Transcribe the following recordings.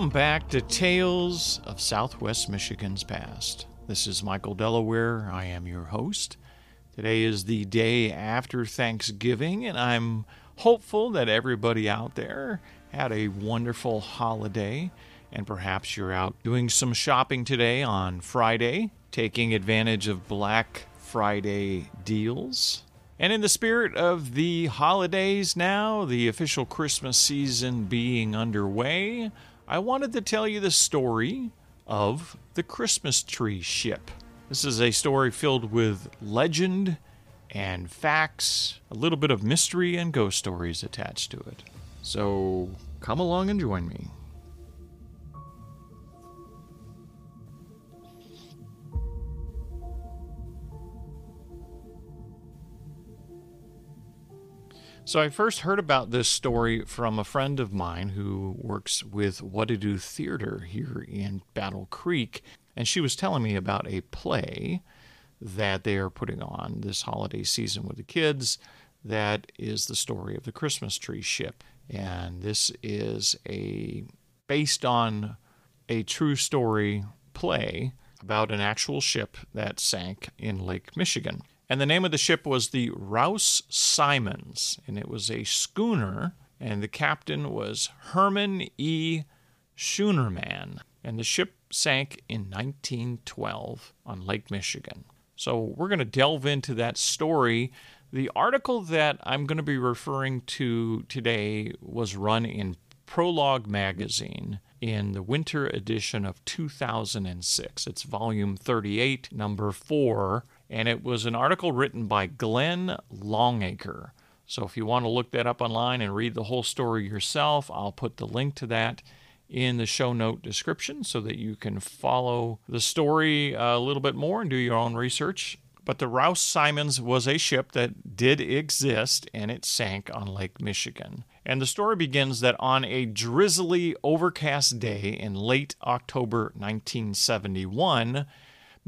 Welcome back to Tales of Southwest Michigan's Past. This is Michael Delaware. I am your host. Today is the day after Thanksgiving, and I'm hopeful that everybody out there had a wonderful holiday. And perhaps you're out doing some shopping today on Friday, taking advantage of Black Friday deals. And in the spirit of the holidays now, the official Christmas season being underway, I wanted to tell you the story of the Christmas tree ship. This is a story filled with legend and facts, a little bit of mystery and ghost stories attached to it. So come along and join me. So I first heard about this story from a friend of mine who works with What-A-Do Theater here in Battle Creek, and she was telling me about a play that they are putting on this holiday season with the kids. That is the story of the Christmas tree ship, and this is a based on a true story play about an actual ship that sank in Lake Michigan. And the name of the ship was the Rouse Simons, and it was a schooner, and the captain was Herman E. Schuenemann. And the ship sank in 1912 on Lake Michigan. So we're going to delve into that story. The article that I'm going to be referring to today was run in Prologue Magazine in the winter edition of 2006. It's volume 38, number 4, and it was an article written by Glenn Longacre. So if you want to look that up online and read the whole story yourself, I'll put the link to that in the show note description so that you can follow the story a little bit more and do your own research. But the Rouse Simons was a ship that did exist and it sank on Lake Michigan. And the story begins that on a drizzly, overcast day in late October 1971,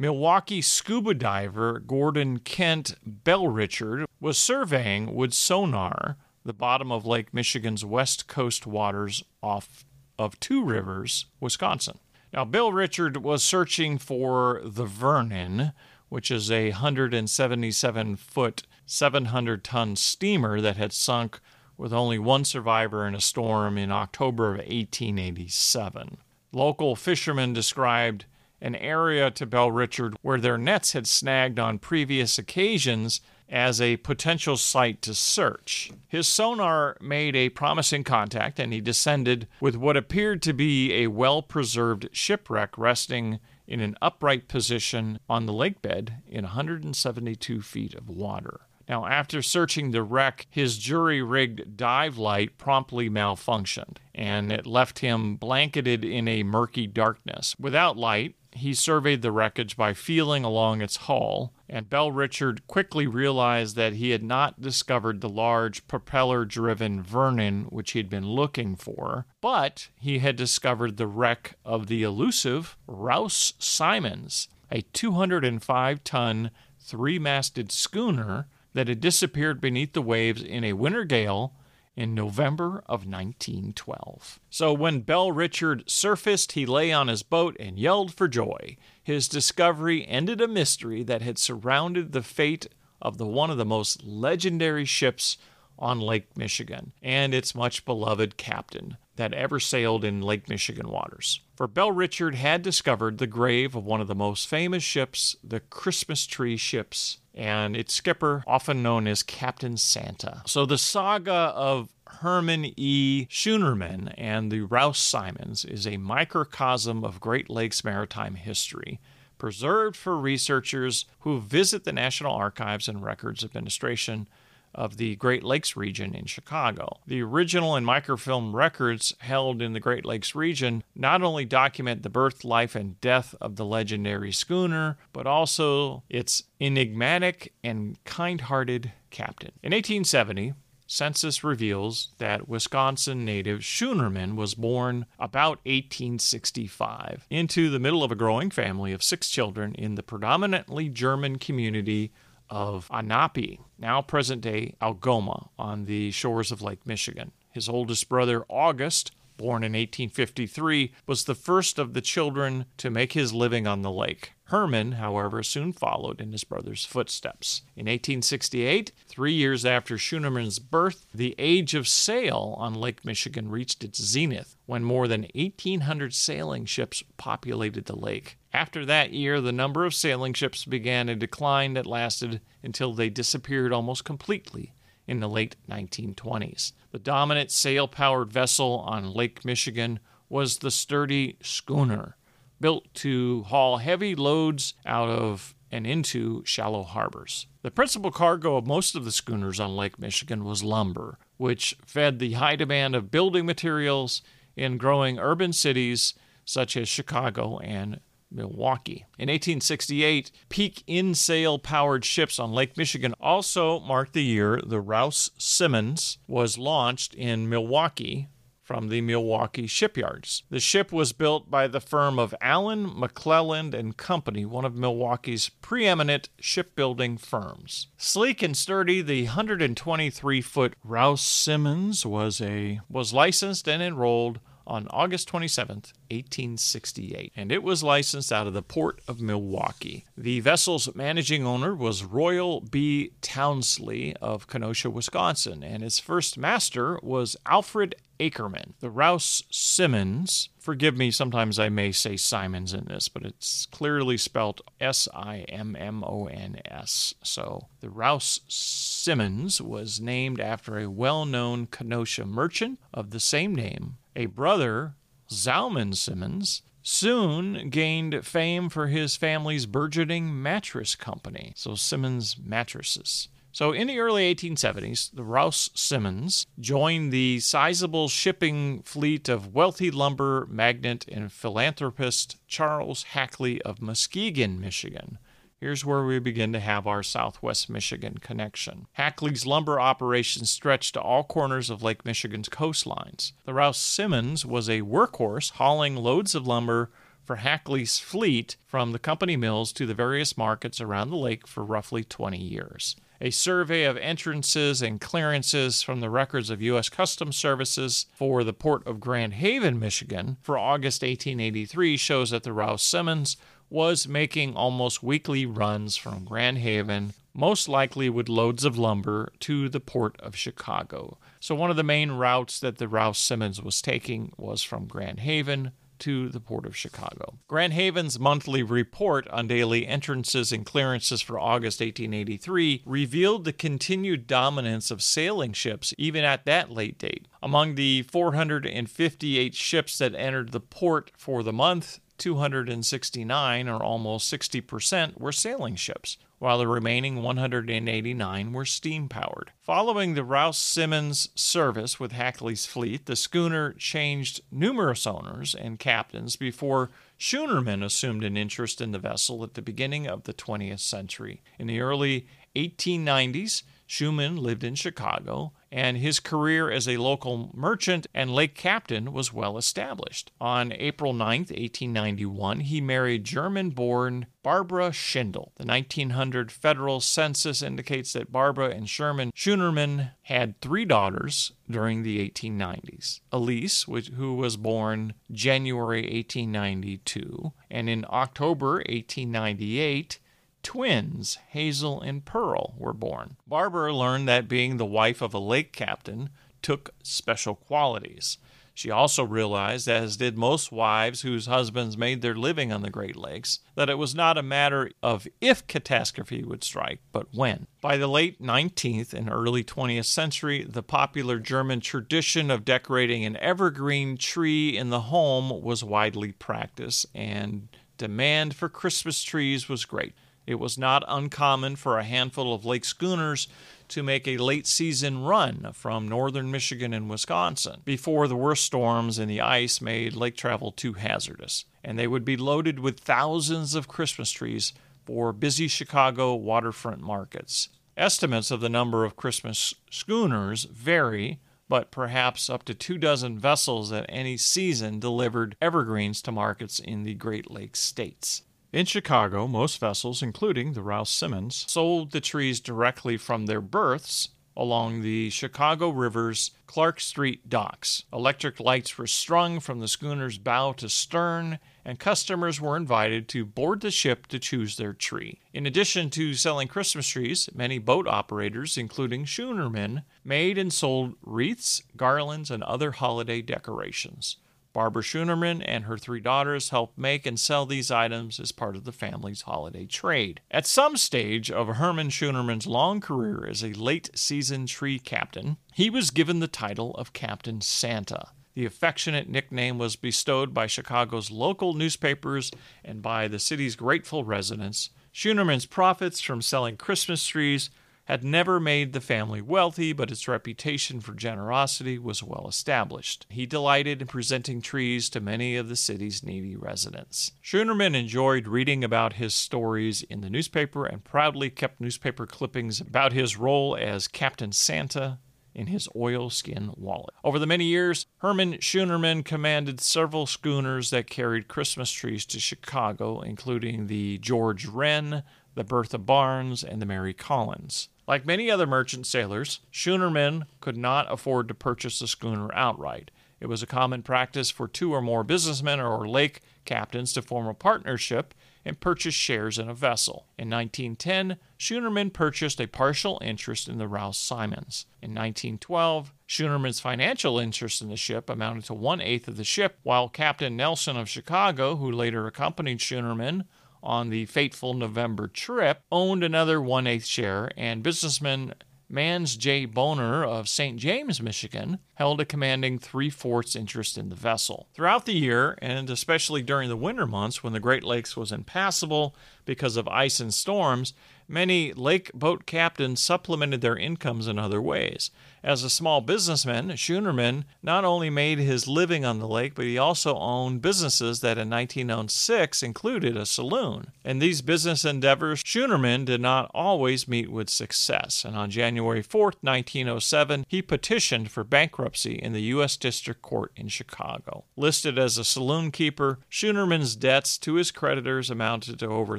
Milwaukee scuba diver Gordon Kent Bellrichard was surveying with sonar the bottom of Lake Michigan's west coast waters off of Two Rivers, Wisconsin. Now, Bellrichard was searching for the Vernon, which is a 177 foot, 700 ton steamer that had sunk with only one survivor in a storm in October of 1887. Local fishermen described an area to Bellrichard where their nets had snagged on previous occasions as a potential site to search. His sonar made a promising contact and he descended with what appeared to be a well preserved shipwreck resting in an upright position on the lake bed in 172 feet of water. Now, after searching the wreck, his jury rigged dive light promptly malfunctioned, and it left him blanketed in a murky darkness. Without light, he surveyed the wreckage by feeling along its hull, and Bellrichard quickly realized that he had not discovered the large propeller driven Vernon which he had been looking for, but he had discovered the wreck of the elusive Rouse Simons, a 205 ton, three masted schooner that had disappeared beneath the waves in a winter gale in November of 1912. So when Bellrichard surfaced, he lay on his boat and yelled for joy. His discovery ended a mystery that had surrounded the fate of the one of the most legendary ships on Lake Michigan and its much beloved captain that ever sailed in Lake Michigan waters. For Bellrichard had discovered the grave of one of the most famous ships, the Christmas tree ships, and its skipper, often known as Captain Santa. So the saga of Herman E. Schuenemann and the Rouse Simons is a microcosm of Great Lakes maritime history, preserved for researchers who visit the National Archives and Records Administration of the Great Lakes region in Chicago. The original and microfilm records held in the Great Lakes region not only document the birth, life, and death of the legendary schooner, but also its enigmatic and kind hearted captain. In 1870, census reveals that Wisconsin native Schuenemann was born about 1865 into the middle of a growing family of six children in the predominantly German community of Ahnapee, now present day Algoma, on the shores of Lake Michigan. His oldest brother, August, born in 1853, was the first of the children to make his living on the lake. Herman, however, soon followed in his brother's footsteps. In 1868, three years after Schuenemann's birth, the age of sail on Lake Michigan reached its zenith when more than 1,800 sailing ships populated the lake. After that year, the number of sailing ships began a decline that lasted until they disappeared almost completely in the late 1920s. The dominant sail powered vessel on Lake Michigan was the sturdy schooner built to haul heavy loads out of and into shallow harbors. The principal cargo of most of the schooners on Lake Michigan was lumber, which fed the high demand of building materials in growing urban cities such as Chicago and Milwaukee. In 1868, peak in sail powered ships on Lake Michigan also marked the year the Rouse Simmons was launched in Milwaukee from the Milwaukee shipyards. The ship was built by the firm of Allen, McClelland and Company, one of Milwaukee's preeminent shipbuilding firms. Sleek and sturdy, the 123-foot Rouse Simmons was a was licensed and enrolled on August 27, 1868, and it was licensed out of the port of Milwaukee. The vessel's managing owner was Royal B. Townsley of Kenosha, Wisconsin, and its first master was Alfred Ackerman. The Rouse Simmons, forgive me, sometimes I may say Simons in this, but it's clearly spelled S I M M O N S. So the Rouse Simmons was named after a well known Kenosha merchant of the same name a brother, Zalman Simmons, soon gained fame for his family's burgeoning mattress company, so Simmons Mattresses. So, in the early 1870s, the Rouse Simmons joined the sizable shipping fleet of wealthy lumber magnate and philanthropist Charles Hackley of Muskegon, Michigan, Here's where we begin to have our Southwest Michigan connection. Hackley's lumber operations stretched to all corners of Lake Michigan's coastlines. The Rouse Simmons was a workhorse hauling loads of lumber for Hackley's fleet from the company mills to the various markets around the lake for roughly 20 years. A survey of entrances and clearances from the records of U.S. Customs Services for the port of Grand Haven, Michigan, for August 1883 shows that the Rouse Simmons was making almost weekly runs from Grand Haven, most likely with loads of lumber, to the port of Chicago. So, one of the main routes that the Rouse Simmons was taking was from Grand Haven to the port of Chicago. Grand Haven's monthly report on daily entrances and clearances for August 1883 revealed the continued dominance of sailing ships even at that late date. Among the 458 ships that entered the port for the month, 269, or almost 60%, were sailing ships, while the remaining 189 were steam powered. Following the Rouse Simmons service with Hackley's fleet, the schooner changed numerous owners and captains before Schuenemann assumed an interest in the vessel at the beginning of the 20th century. In the early 1890s, Schuenemann lived in Chicago, and his career as a local merchant and lake captain was well established. On April 9, 1891, he married German born Barbara Schindel. The 1900 federal census indicates that Barbara and Sherman Schuenemann had three daughters during the 1890s. Elise, who was born January 1892, and in October 1898, twins, Hazel and Pearl, were born. Barbara learned that being the wife of a lake captain took special qualities. She also realized, as did most wives whose husbands made their living on the Great Lakes, that it was not a matter of if catastrophe would strike, but when. By the late 19th and early 20th century, the popular German tradition of decorating an evergreen tree in the home was widely practiced, and demand for Christmas trees was great. It was not uncommon for a handful of lake schooners to make a late season run from northern Michigan and Wisconsin before the worst storms and the ice made lake travel too hazardous. And they would be loaded with thousands of Christmas trees for busy Chicago waterfront markets. Estimates of the number of Christmas schooners vary, but perhaps up to two dozen vessels at any season delivered evergreens to markets in the Great Lakes states. In Chicago, most vessels, including the Rouse Simmons, sold the trees directly from their berths along the Chicago River's Clark Street docks. Electric lights were strung from the schooner's bow to stern, and customers were invited to board the ship to choose their tree. In addition to selling Christmas trees, many boat operators, including Schuenemann, made and sold wreaths, garlands, and other holiday decorations. Barbara Schuenemann and her three daughters helped make and sell these items as part of the family's holiday trade. At some stage of Herman Schuenemann's long career as a late season tree captain, he was given the title of Captain Santa. The affectionate nickname was bestowed by Chicago's local newspapers and by the city's grateful residents. Schuenemann's profits from selling Christmas trees had never made the family wealthy, but its reputation for generosity was well established. He delighted in presenting trees to many of the city's needy residents. Schuenemann enjoyed reading about his stories in the newspaper and proudly kept newspaper clippings about his role as Captain Santa in his oilskin wallet. Over the many years, Herman Schuenemann commanded several schooners that carried Christmas trees to Chicago, including the George Wren, the Bertha Barnes, and the Mary Collins. Like many other merchant sailors, Schuenemann could not afford to purchase a schooner outright. It was a common practice for two or more businessmen or lake captains to form a partnership and purchase shares in a vessel. In 1910, Schuenemann purchased a partial interest in the Rouse Simons. In 1912, Schuenemann's financial interest in the ship amounted to one eighth of the ship, while Captain Nelson of Chicago, who later accompanied Schuenemann, on the fateful November trip, owned another one eighth share, and businessman Mans J. Boner of St. James, Michigan, held a commanding three fourths interest in the vessel. Throughout the year, and especially during the winter months when the Great Lakes was impassable because of ice and storms, many lake boat captains supplemented their incomes in other ways. As a small businessman, Schuenemann not only made his living on the lake, but he also owned businesses that in 1906 included a saloon. In these business endeavors, Schuenemann did not always meet with success, and on January 4, 1907, he petitioned for bankruptcy in the U.S. District Court in Chicago. Listed as a saloon keeper, Schuenemann's debts to his creditors amounted to over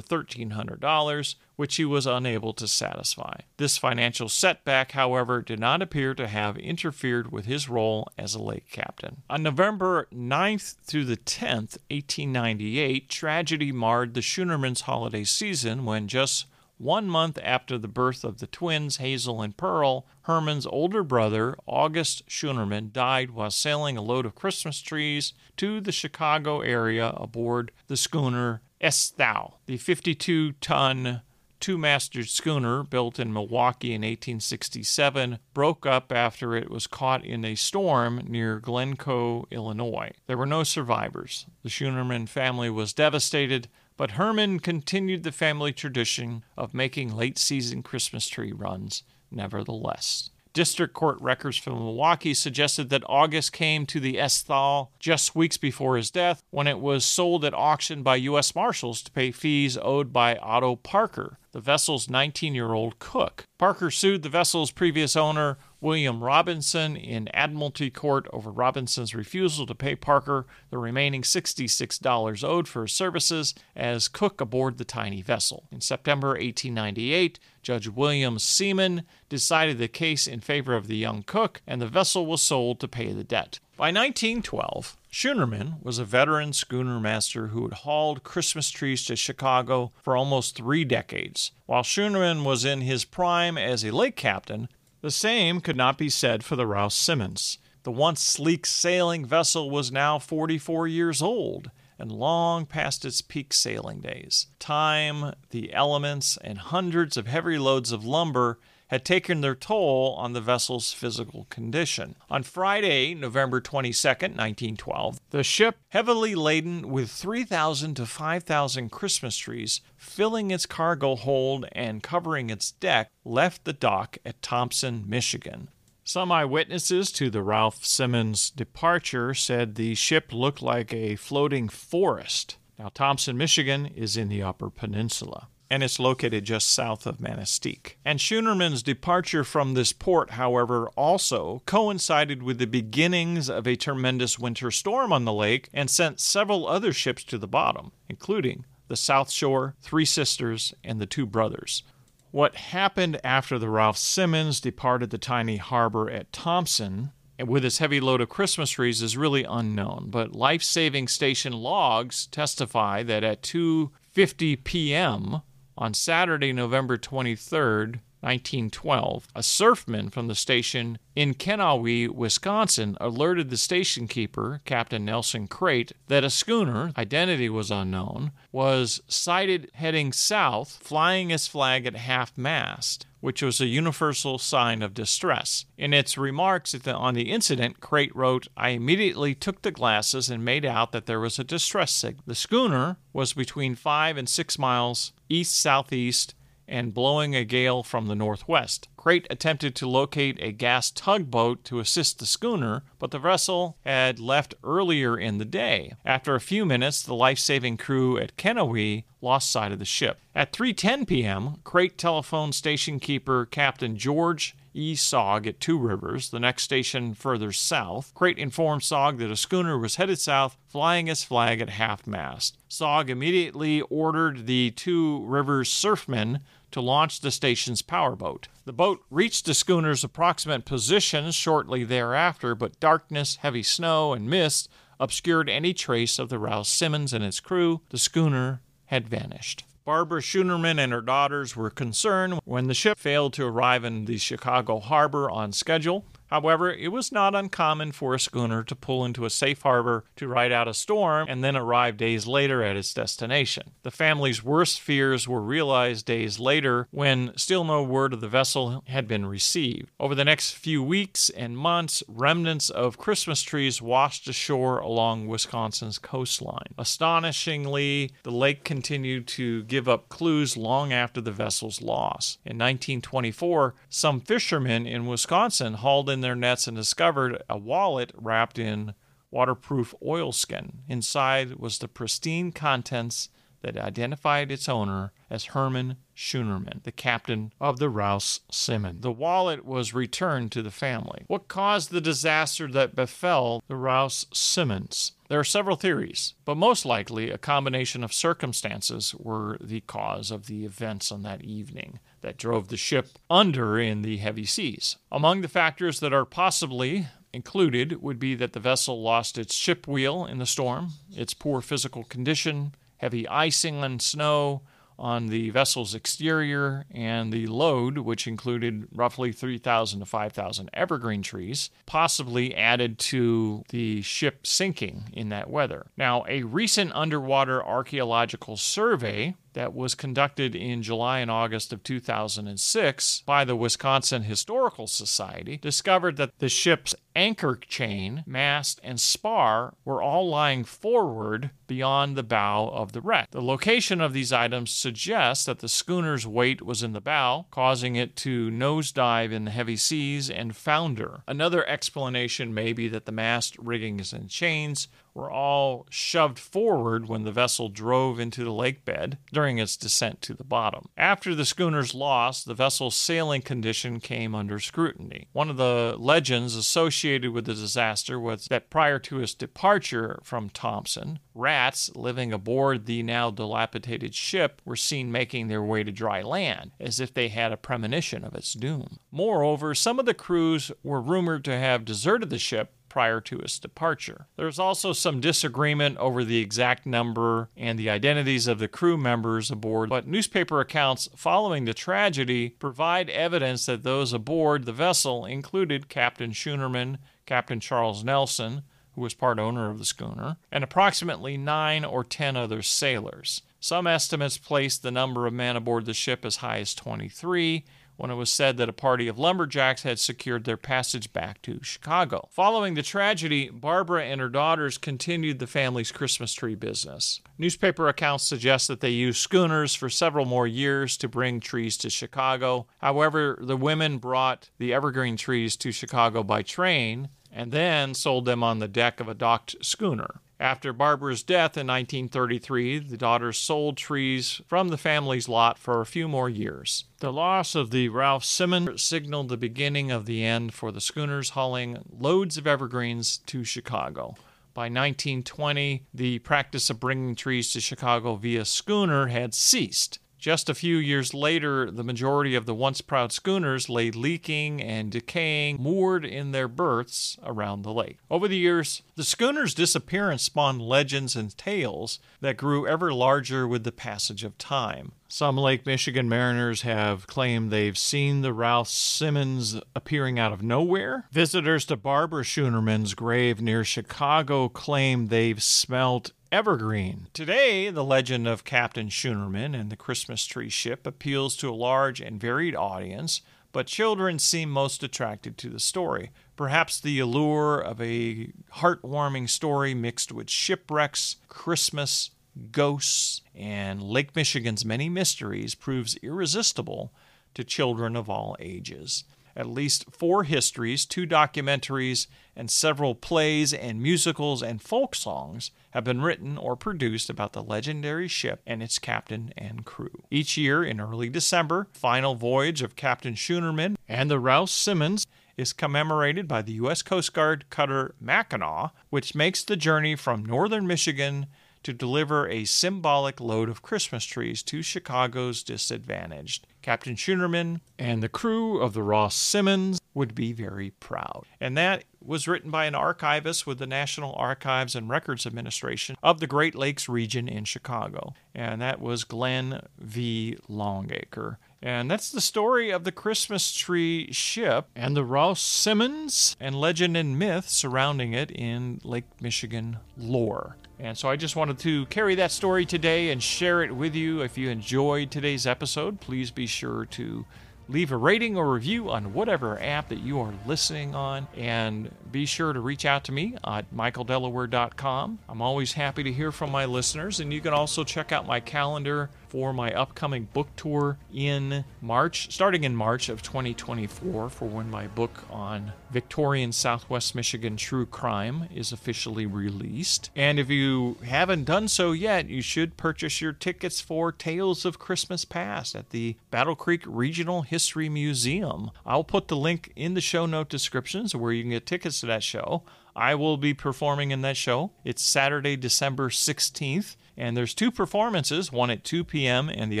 $1,300, which he was unable to satisfy. This financial setback, however, did not appear to have interfered with his role as a lake captain. On November 9th through the 10th, 1898, tragedy marred the Schuenemann's holiday season when just one month after the birth of the twins, Hazel and Pearl, Herman's older brother, August Schuenemann, died while sailing a load of Christmas trees to the Chicago area aboard the schooner S. Thal, the 52 ton two masted schooner built in Milwaukee in 1867 broke up after it was caught in a storm near Glencoe, Illinois. There were no survivors. The Schuenemann family was devastated, but Herman continued the family tradition of making late season Christmas tree runs, nevertheless. District Court records from Milwaukee suggested that August came to the S. Thal just weeks before his death when it was sold at auction by U.S. Marshals to pay fees owed by Otto Parker, the vessel's 19 year old cook. Parker sued the vessel's previous owner, William Robinson, in Admiralty Court over Robinson's refusal to pay Parker the remaining $66 owed for his services as cook aboard the tiny vessel. In September 1898, Judge William Seaman decided the case in favor of the young cook, and the vessel was sold to pay the debt. By 1912, Schuenemann was a veteran schooner master who had hauled Christmas trees to Chicago for almost three decades. While Schuenemann was in his prime as a lake captain, the same could not be said for the Rouse Simmons. The once sleek sailing vessel was now 44 years old and long past its peak sailing days. Time, the elements, and hundreds of heavy loads of lumber had taken their toll on the vessel's physical condition. On Friday, November 22, 1912, the ship, heavily laden with 3,000 to 5,000 Christmas trees, filling its cargo hold and covering its deck, left the dock at Thompson, Michigan. Some eyewitnesses to the Ralph Simmons departure said the ship looked like a floating forest. Now, Thompson, Michigan is in the Upper Peninsula and it's located just south of Manistee. And Schuenemann's departure from this port, however, also coincided with the beginnings of a tremendous winter storm on the lake and sent several other ships to the bottom, including the South Shore, Three Sisters, and the Two Brothers. What happened after the Ralph Simmons departed the tiny harbor at Thompson with its heavy load of Christmas trees is really unknown, but life-saving station logs testify that at 2:50 p.m. on Saturday, November 23rd, 1912, a surfman from the station in Kewaunee, Wisconsin, alerted the station keeper, Captain Nelson Crate, that a schooner, identity was unknown, was sighted heading south, flying its flag at half mast which was a universal sign of distress. In its remarks on the incident, Crate wrote, I immediately took the glasses and made out that there was a distress signal. The schooner was between five and six miles east southeast and blowing a gale from the northwest. Crate attempted to locate a gas tugboat to assist the schooner, but the vessel had left earlier in the day. After a few minutes, the life-saving crew at Kewaunee lost sight of the ship. At 3:10 p.m., Crate telephoned station keeper Captain George E. Sog at Two Rivers, the next station further south. Crate informed Sog that a schooner was headed south, flying its flag at half mast. Sog immediately ordered the Two Rivers surfmen to launch the station's powerboat. The boat reached the schooner's approximate position shortly thereafter, but darkness, heavy snow, and mist obscured any trace of the Rouse Simmons and his crew. The schooner had vanished. Barbara Schuenemann and her daughters were concerned when the ship failed to arrive in the Chicago harbor on schedule. However, it was not uncommon for a schooner to pull into a safe harbor to ride out a storm and then arrive days later at its destination. The family's worst fears were realized days later when still no word of the vessel had been received. Over the next few weeks and months, remnants of Christmas trees washed ashore along Wisconsin's coastline. Astonishingly, the lake continued to give up clues long after the vessel's loss. In 1924, some fishermen in Wisconsin hauled in their nets and discovered a wallet wrapped in waterproof oilskin. Inside was the pristine contents that identified its owner as Herman Schuenemann, the captain of the Rouse Simmons. The wallet was returned to the family. What caused the disaster that befell the Rouse Simmons? There are several theories, but most likely a combination of circumstances were the cause of the events on that evening that drove the ship under in the heavy seas. Among the factors that are possibly included would be that the vessel lost its ship wheel in the storm, its poor physical condition, heavy icing and snow, on the vessel's exterior and the load, which included roughly 3,000 to 5,000 evergreen trees, possibly added to the ship sinking in that weather. Now, a recent underwater archaeological survey that was conducted in July and August of 2006 by the Wisconsin Historical Society discovered that the ship's anchor chain, mast, and spar were all lying forward beyond the bow of the wreck. The location of these items suggests that the schooner's weight was in the bow, causing it to nosedive in the heavy seas and founder. Another explanation may be that the mast riggings and chains were all shoved forward when the vessel drove into the lake bed during its descent to the bottom. After the schooner's loss, the vessel's sailing condition came under scrutiny. One of the legends associated with the disaster was that prior to its departure from Thompson, rats living aboard the now dilapidated ship were seen making their way to dry land, as if they had a premonition of its doom. Moreover, some of the crews were rumored to have deserted the ship prior to its departure. There's also some disagreement over the exact number and the identities of the crew members aboard, but newspaper accounts following the tragedy provide evidence that those aboard the vessel included Captain Schuenemann, Captain Charles Nelson, who was part owner of the schooner, and approximately nine or ten other sailors. Some estimates place the number of men aboard the ship as high as 23, when it was said that a party of lumberjacks had secured their passage back to Chicago. Following the tragedy, Barbara and her daughters continued the family's Christmas tree business. Newspaper accounts suggest that they used schooners for several more years to bring trees to Chicago. However, the women brought the evergreen trees to Chicago by train and then sold them on the deck of a docked schooner. After Barbara's death in 1933, the daughters sold trees from the family's lot for a few more years. The loss of the Ralph Simmons signaled the beginning of the end for the schooners hauling loads of evergreens to Chicago. By 1920, the practice of bringing trees to Chicago via schooner had ceased. Just a few years later, the majority of the once proud schooners lay leaking and decaying, moored in their berths around the lake. Over the years, the schooner's disappearance spawned legends and tales that grew ever larger with the passage of time. Some Lake Michigan mariners have claimed they've seen the Ralph Simmons appearing out of nowhere. Visitors to Barbara Schuenemann's grave near Chicago claim they've smelt evergreen. Today, the legend of Captain Schuenemann and the Christmas tree ship appeals to a large and varied audience, but children seem most attracted to the story. Perhaps the allure of a heartwarming story mixed with shipwrecks, Christmas, ghosts, and Lake Michigan's many mysteries proves irresistible to children of all ages. At least four histories, two documentaries, and several plays and musicals and folk songs have been written or produced about the legendary ship and its captain and crew. Each year in early December, final voyage of Captain Schuenemann and the Rouse Simmons is commemorated by the U.S. Coast Guard cutter Mackinac, which makes the journey from northern Michigan to deliver a symbolic load of Christmas trees to Chicago's disadvantaged. Captain Schuenemann and the crew of the Ross Simmons would be very proud. And that was written by an archivist with the National Archives and Records Administration of the Great Lakes region in Chicago. And that was Glenn V. Longacre. And that's the story of the Christmas tree ship and the Ross Simmons and legend and myth surrounding it in Lake Michigan lore. And so I just wanted to carry that story today and share it with you. If you enjoyed today's episode, please be sure to leave a rating or review on whatever app that you are listening on. And be sure to reach out to me at michaeldelaware.com. I'm always happy to hear from my listeners. And you can also check out my calendar for my upcoming book tour in March, starting in March of 2024, for when my book on Victorian Southwest Michigan true crime is officially released. And if you haven't done so yet, you should purchase your tickets for Tales of Christmas Past at the Battle Creek Regional History Museum. I'll put the link in the show note descriptions where you can get tickets to that show. I will be performing in that show. It's Saturday, December 16th, and there's two performances, one at 2 p.m. and the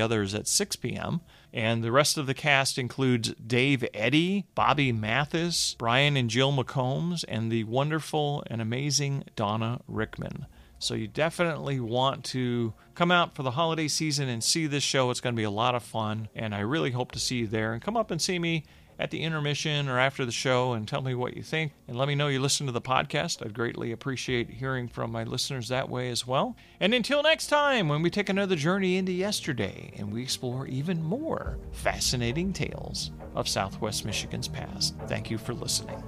other is at 6 p.m. And the rest of the cast includes Dave Eddy, Bobby Mathis, Brian and Jill McCombs, and the wonderful and amazing Donna Rickman. So you definitely want to come out for the holiday season and see this show. It's going to be a lot of fun, and I really hope to see you there. And come up and see me at the intermission or after the show and tell me what you think and let me know you listen to the podcast. I'd greatly appreciate hearing from my listeners that way as well. And until next time, when we take another journey into yesterday and we explore even more fascinating tales of Southwest Michigan's past, thank you for listening.